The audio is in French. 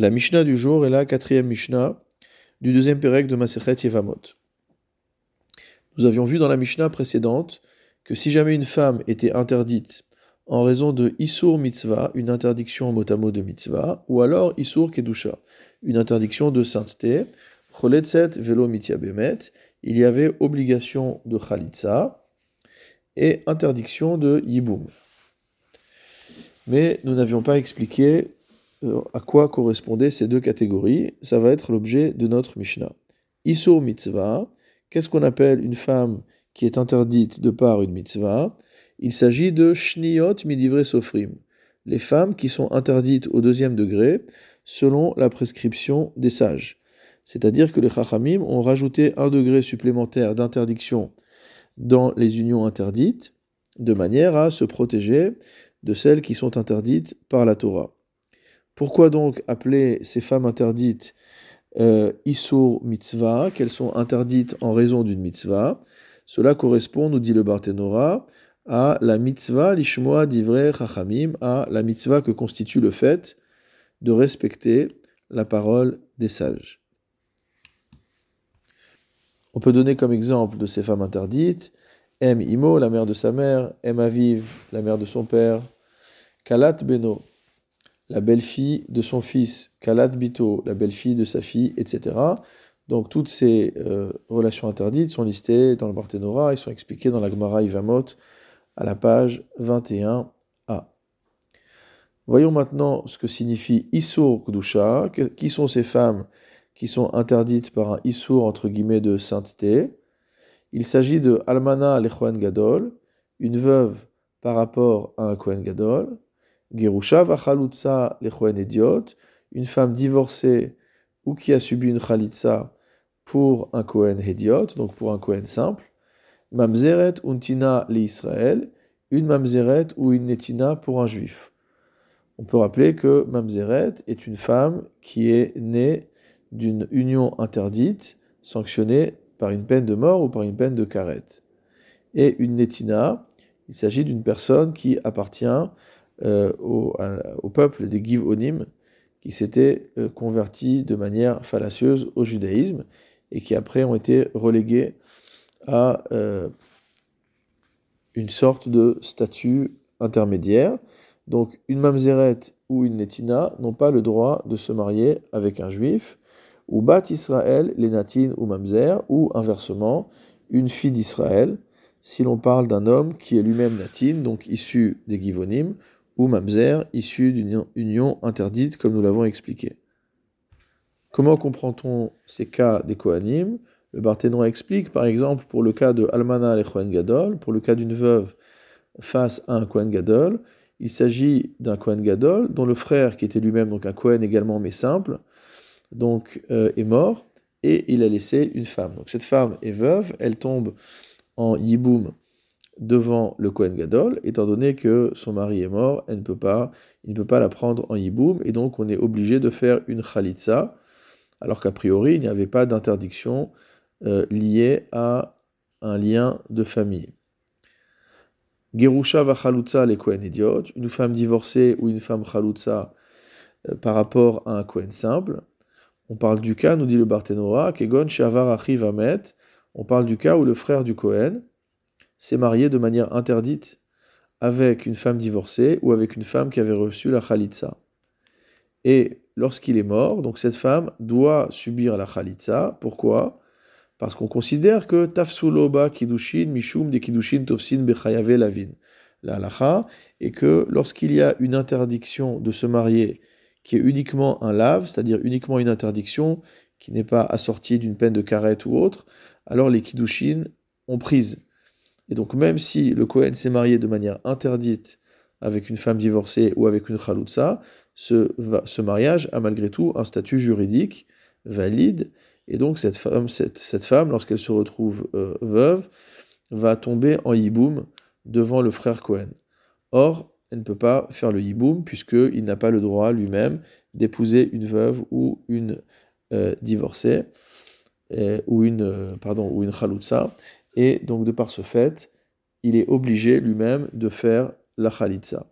La Mishnah du jour est la quatrième Mishnah du deuxième Pérec de Masechet Yevamot. Nous avions vu dans la Mishnah précédente que si jamais une femme était interdite en raison de Isur Mitzvah, une interdiction motamo de Mitzvah, ou alors Isur Kedusha, une interdiction de sainteté, Choletzet Velo Bemet, il y avait obligation de Khalitsa et interdiction de Yiboum. Mais nous n'avions pas expliqué à quoi correspondaient ces deux catégories? Ça va être l'objet de notre Mishnah. Isur Mitzvah, qu'est-ce qu'on appelle une femme qui est interdite de par une mitzvah? Il s'agit de Shniot Midivre Sofrim, les femmes qui sont interdites au deuxième degré selon la prescription des sages. C'est-à-dire que les Chachamim ont rajouté un degré supplémentaire d'interdiction dans les unions interdites, de manière à se protéger de celles qui sont interdites par la Torah. Pourquoi donc appeler ces femmes interdites euh, mitzvah, qu'elles sont interdites en raison d'une mitzvah? Cela correspond, nous dit le Barthénora, à la mitzvah lishmoa divrei chachamim, à la mitzvah que constitue le fait de respecter la parole des sages. On peut donner comme exemple de ces femmes interdites M. Imo, la mère de sa mère, M. Aviv, la mère de son père, Kalat Beno, la belle-fille de son fils, Kalat Bito, la belle-fille de sa fille, etc. Donc toutes ces euh, relations interdites sont listées dans le Barthénora, ils sont expliqués dans la Gemara Ivamot à la page 21a. Voyons maintenant ce que signifie Isur Kdusha, qui sont ces femmes qui sont interdites par un Isur entre guillemets de sainteté. Il s'agit de Almana Lechoen Gadol, une veuve par rapport à un Kohen Gadol, Gerusha vachalutza lechoen idiot, une femme divorcée ou qui a subi une chalitza pour un Kohen idiot, donc pour un Kohen simple. Mamzeret untina li Israël, une mamzeret ou une netina pour un juif. On peut rappeler que mamzeret est une femme qui est née d'une union interdite, sanctionnée par une peine de mort ou par une peine de carette. Et une netina, il s'agit d'une personne qui appartient euh, au, peuple des Givonim qui s'étaient euh, convertis de manière fallacieuse au judaïsme et qui après ont été relégués à euh, une sorte de statut intermédiaire. Donc une mamzeret ou une netina n'ont pas le droit de se marier avec un juif, ou bat Israël, les natines ou mamzer, ou inversement, une fille d'Israël, si l'on parle d'un homme qui est lui-même natine, donc issu des Givonim, ou mamzer, issu d'une union interdite, comme nous l'avons expliqué. Comment comprend-on ces cas des Kohanim? Le Barthénois explique, par exemple, pour le cas de Almana et Kohen Gadol, pour le cas d'une veuve face à un Kohen Gadol, il s'agit d'un Kohen Gadol dont le frère, qui était lui-même donc un Kohen également mais simple, donc euh, est mort et il a laissé une femme. Donc cette femme est veuve, elle tombe en yiboum devant le Kohen Gadol, étant donné que son mari est mort, elle ne peut pas, il ne peut pas la prendre en yiboum, et donc on est obligé de faire une khalitsa, alors qu'a priori il n'y avait pas d'interdiction euh, liée à un lien de famille. Gerusha va chalutza les Kohen idiot, une femme divorcée ou une femme chalutza euh, par rapport à un Kohen simple. On parle du cas, nous dit le Barthénora, Kegon Shavar on parle du cas où le frère du Kohen, s'est marié de manière interdite avec une femme divorcée ou avec une femme qui avait reçu la khalitsa. Et lorsqu'il est mort, donc cette femme doit subir la khalitsa. Pourquoi? Parce qu'on considère que tafsuloba kidushin mishum de kidushin tofsin bechayave lavin. La halacha est que lorsqu'il y a une interdiction de se marier qui est uniquement un lave, c'est-à-dire uniquement une interdiction qui n'est pas assortie d'une peine de carette ou autre, alors les kidushin ont prise. Et donc même si le Kohen s'est marié de manière interdite avec une femme divorcée ou avec une chaloutsa, ce, mariage a malgré tout un statut juridique valide. Et donc cette femme, lorsqu'elle se retrouve euh, veuve, va tomber en yiboum devant le frère Cohen. Or, elle ne peut pas faire le yiboum puisqu'il n'a pas le droit lui-même d'épouser une veuve ou une euh, divorcée ou une euh, ou une et donc de par ce fait, il est obligé lui-même de faire la khalitza.